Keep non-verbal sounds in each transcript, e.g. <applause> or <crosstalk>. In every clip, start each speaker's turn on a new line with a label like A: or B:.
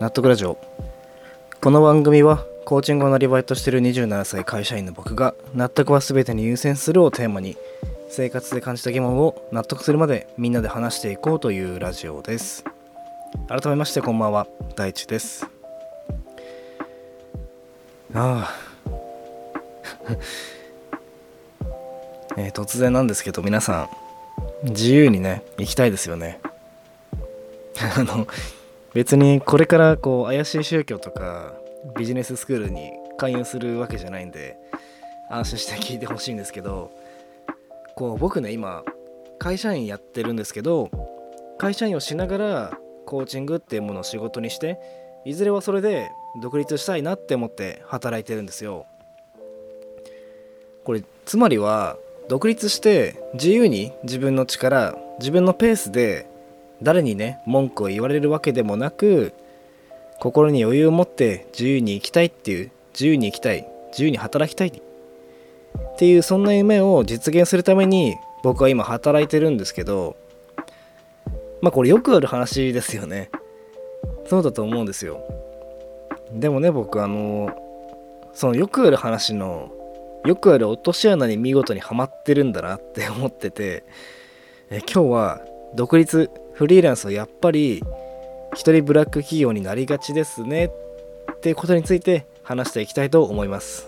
A: 納得ラジオ。この番組はコーチングをなりわいとしている27歳会社員の僕が納得は全てに優先するをテーマに生活で感じた疑問を納得するまでみんなで話していこうというラジオです。改めましてこんばんは。大地です。ああ。<laughs> え突然なんですけど皆さん自由にね行きたいですよね。<laughs> あの別にこれからこう怪しい宗教とかビジネススクールに勧誘するわけじゃないんで安心して聞いてほしいんですけどこう僕ね今会社員やってるんですけど会社員をしながらコーチングっていうものを仕事にしていずれはそれで独立したいなって思って働いてるんですよ。これつまりは独立して自由に自分の力自分のペースで誰にね文句を言われるわけでもなく心に余裕を持って自由に生きたいっていう自由に生きたい自由に働きたいっていうそんな夢を実現するために僕は今働いてるんですけどまあこれよくある話ですよね。そうだと思うんですよ。でもね僕あのそのよくある話のよくある落とし穴に見事にはまってるんだなって思っててえ今日は独立フリーランスはやっぱり一人ブラック企業になりがちですねってことについて話していきたいと思います。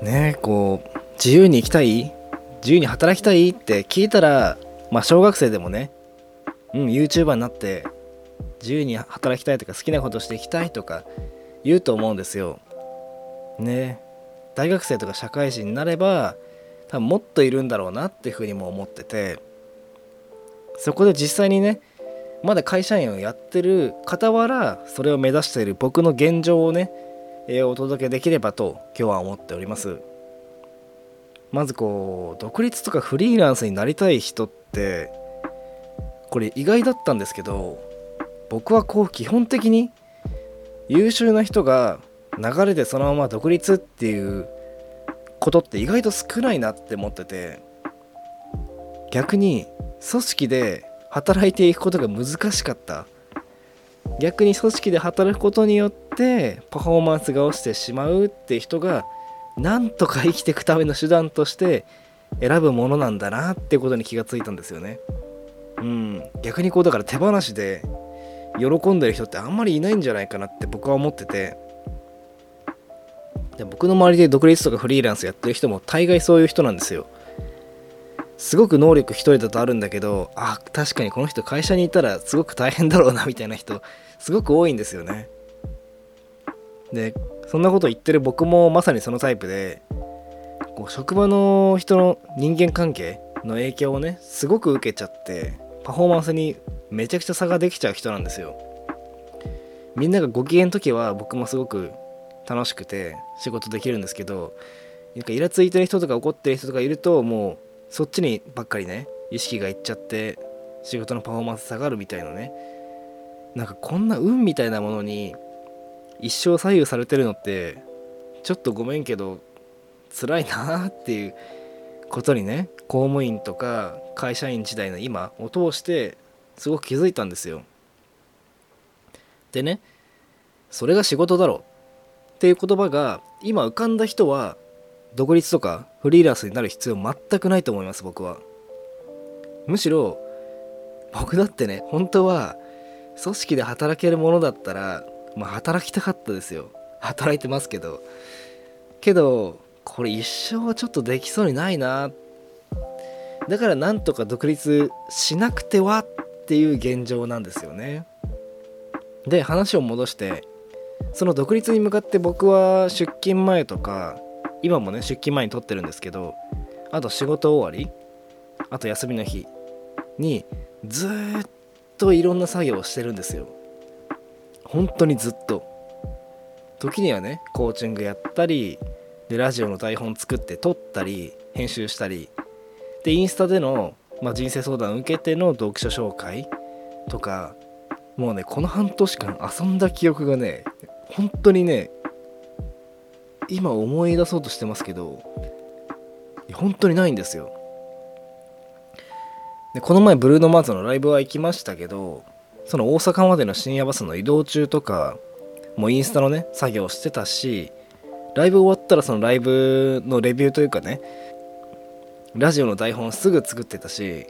A: ねえこう自由に生きたい？自由に働きたい？って聞いたらまあ小学生でもねうん YouTuber になって自由に働きたいとか好きなことしていきたいとか言うと思うんですよ。ね大学生とか社会人になれば多分もっといるんだろうなっていうふうにも思っててそこで実際にねまだ会社員をやってる傍らそれを目指している僕の現状をね、えーお届けできればと今日は思っております。まずこう独立とかフリーランスになりたい人ってこれ意外だったんですけど僕はこう基本的に優秀な人が流れでそのまま独立っていうことって意外と少ないなって思ってて逆に組織で働いていくことが難しかった。逆に組織で働くことによってパフォーマンスが落ちてしまうって人がなんとか生きていくための手段として選ぶものなんだなってことに気がついたんですよね。うん。逆にこうだから手放しで喜んでる人ってあんまりいないんじゃないかなって僕は思ってて。で僕の周りで独立とかフリーランスやってる人も大概そういう人なんですよ。すごく能力一人だとあるんだけどあ確かにこの人会社にいたらすごく大変だろうなみたいな人すごく多いんですよね。でそんなこと言ってる僕もまさにそのタイプでこう職場の人の人間関係の影響をねすごく受けちゃってパフォーマンスにめちゃくちゃ差ができちゃう人なんですよ。みんながご機嫌の時は僕もすごく楽しくて仕事できるんですけどなんかイラついてる人とか怒ってる人とかいるともうそっちにばっかりね意識がいっちゃって仕事のパフォーマンス下がるみたいなね。なんかこんな運みたいなものに一生左右されてるのってちょっとごめんけど辛いなっていうことにね公務員とか会社員時代の今を通してすごく気づいたんですよ。でねそれが仕事だろっていう言葉が今浮かんだ人は独立とかフリーランスになる必要全くないと思います僕は。むしろ僕だってね本当は組織で働けるものだったらまあ働きたかったですよ。働いてますけど。けどこれ一生はちょっとできそうにないな。だからなんとか独立しなくてはっていう現状なんですよね。で話を戻してその独立に向かって僕は出勤前とか今もね出勤前に撮ってるんですけどあと仕事終わりあと休みの日にずっといろんな作業をしてるんですよ。本当にずっと。時にはねコーチングやったりでラジオの台本作って撮ったり編集したり。でインスタでの、まあ、人生相談を受けての読書紹介とかもうねこの半年間遊んだ記憶がね本当にね今思い出そうとしてますけど本当にないんですよ。でこの前ブルーノ・マーズのライブは行きましたけどその大阪までの深夜バスの移動中とかもうインスタのね作業してたしライブ終わったらそのライブのレビューというかねラジオの台本すぐ作ってたし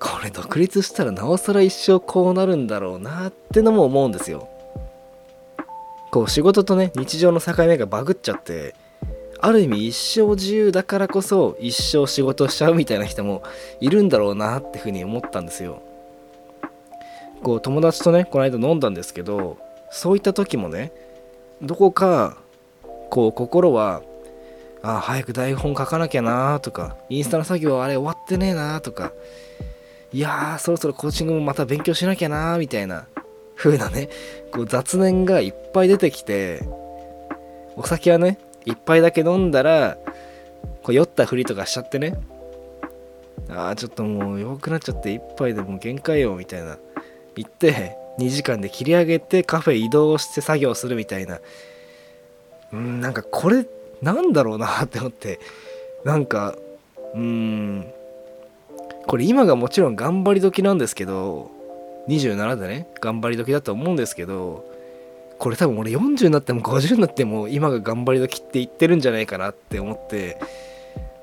A: これ独立したらなおさら一生こうなるんだろうなってのも思うんですよ。こう仕事とね日常の境目がバグっちゃってある意味一生自由だからこそ一生仕事しちゃうみたいな人もいるんだろうなってふうに思ったんですよ。こう友達とねこの間飲んだんですけどそういった時もねどこかこう心はあ早く台本書かなきゃなとかインスタの作業あれ終わってねえなとかいやーそろそろコーチングもまた勉強しなきゃなみたいな風なねこう雑念がいっぱい出てきてお酒はね一杯だけ飲んだらこう酔ったふりとかしちゃってねああちょっともう弱くなっちゃって一杯でもう限界よみたいな言って2時間で切り上げてカフェ移動して作業するみたいな。うんなんかこれなんだろうなって思ってなんかうーんこれ今がもちろん頑張り時なんですけど27でね。頑張り時だと思うんですけどこれ多分俺40になっても50になっても今が頑張り時って言ってるんじゃないかなって思って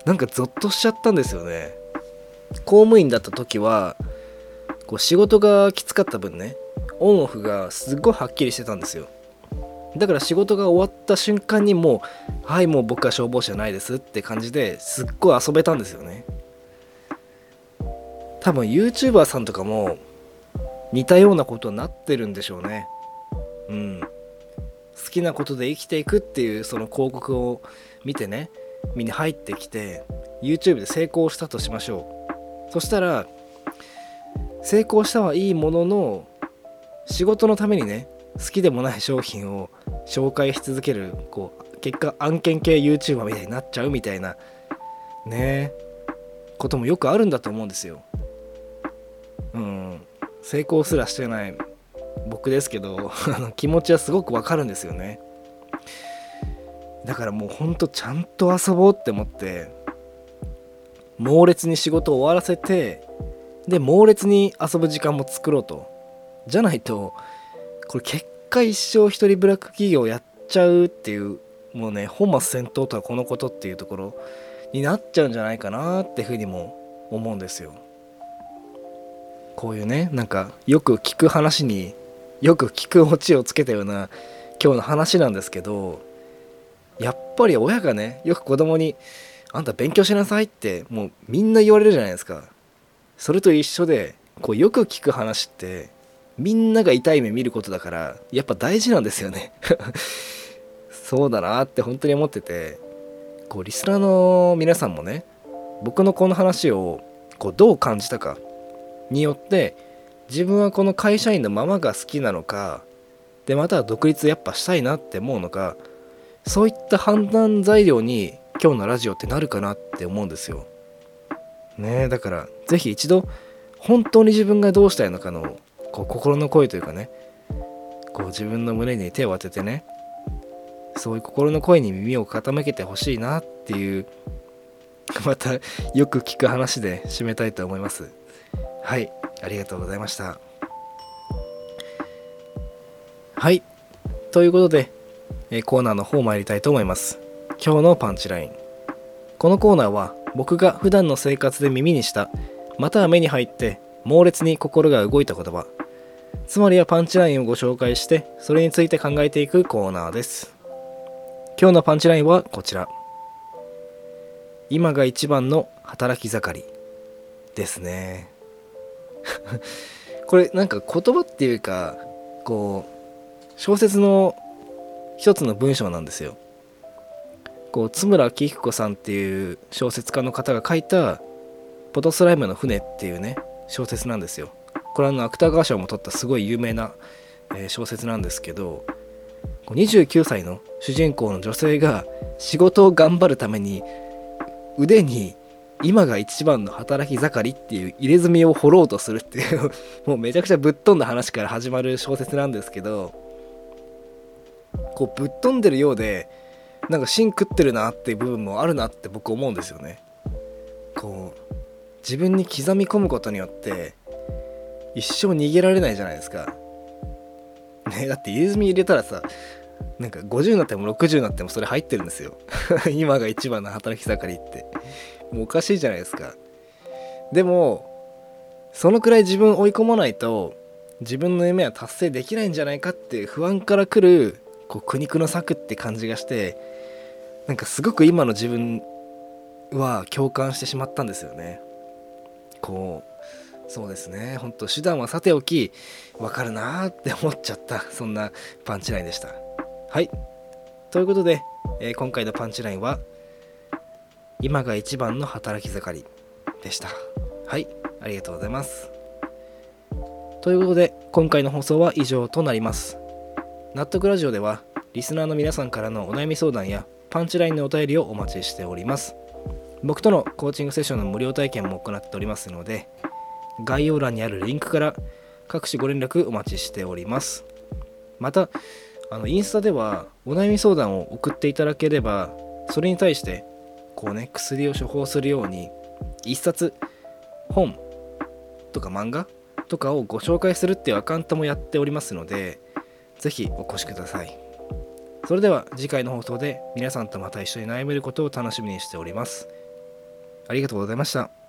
A: なんかゾッとしちゃったんですよね。公務員だった時はこう仕事がきつかった分ねオンオフがすっごいはっきりしてたんですよ。だから仕事が終わった瞬間にもうはいもう僕は消防士じゃないですって感じですっごい遊べたんですよね。多分 YouTuber さんとかも似たようなことになってるんでしょうね。うん。好きなことで生きていくっていうその広告を見てね身に入ってきて YouTube で成功したとしましょう。そしたら成功したはいいものの仕事のためにね好きでもない商品を紹介し続けるこう結果案件系 YouTuber みたいになっちゃうみたいなねこともよくあるんだと思うんですよ。成功すらしてない僕ですけど <laughs> 気持ちはすごくわかるんですよね。だからもうほんとちゃんと遊ぼうって思って猛烈に仕事を終わらせてで猛烈に遊ぶ時間も作ろうとじゃないとこれ結果一生一人ブラック企業やっちゃうっていうもうね本末転倒とはこのことっていうところになっちゃうんじゃないかなってふうにも思うんですよこういうねなんかよく聞く話によく聞くオチをつけたような今日の話なんですけどやっぱり親がねよく子供に「あんた勉強しなさい」ってもうみんな言われるじゃないですか。それと一緒でこうよく聞く話ってみんなが痛い目見ることだからやっぱ大事なんですよね。<laughs> そうだなって本当に思っててこうリスナーの皆さんもね僕のこの話をこうどう感じたかによって自分はこの会社員のままが好きなのかでまた独立やっぱしたいなって思うのかそういった判断材料に今日のラジオってなるかなって思うんですよ。ねえだから是非一度本当に自分がどうしたいのかのこう心の声というかねこう自分の胸に手を当ててねそういう心の声に耳を傾けてほしいなっていうまたよく聞く話で締めたいと思いますはいありがとうございました。はいということでえコーナーの方参りたいと思います。今日のパンチライン。このコーナーは僕が普段の生活で耳にしたまたは目に入って猛烈に心が動いた言葉。つまりはパンチラインをご紹介してそれについて考えていくコーナーです。今日のパンチラインはこちら。今が一番の働き盛りですね。<laughs> これなんか言葉っていうかこう小説の一つの文章なんですよ。こう津村紀彦さんっていう小説家の方が書いた「ポトスライムの船」っていうね小説なんですよ。これはの芥川賞も取ったすごい有名な、え小説なんですけど29歳の主人公の女性が仕事を頑張るために腕に今が一番の働き盛りっていう入れ墨を掘ろうとするっていう <laughs> もうめちゃくちゃぶっ飛んだ話から始まる小説なんですけどこうぶっ飛んでるようでなんか芯食ってるなっていう部分もあるなって僕思うんですよね。こう自分に刻み込むことによって一生逃げられないじゃないですか。ねだって入れ墨入れたらさなんか50になっても60になってもそれ入ってるんですよ。<laughs> 今が一番の働き盛りって。もうおかしいじゃないですか。でもそのくらい自分追い込まないと自分の夢は達成できないんじゃないかって不安からくるこう苦肉の策って感じがしてなんかすごく今の自分は共感してしまったんですよね。こうそうですね。ほんと手段はさておきわかるなーって思っちゃったそんなパンチラインでした。はい。ということで、えー、今回のパンチラインは今が一番の働き盛りでした。はいありがとうございます。ということで今回の放送は以上となります。納得ラジオではリスナーの皆さんからのお悩み相談やパンチラインのお便りをお待ちしております。僕とのコーチングセッションの無料体験も行っておりますので概要欄にあるリンクから各種ご連絡お待ちしております。またあのインスタではお悩み相談を送っていただければそれに対してこうね薬を処方するように一冊本とか漫画とかをご紹介するっていうアカウントもやっておりますので是非お越しくださいそれでは次回の放送で皆さんとまた一緒に悩めることを楽しみにしております。ありがとうございました。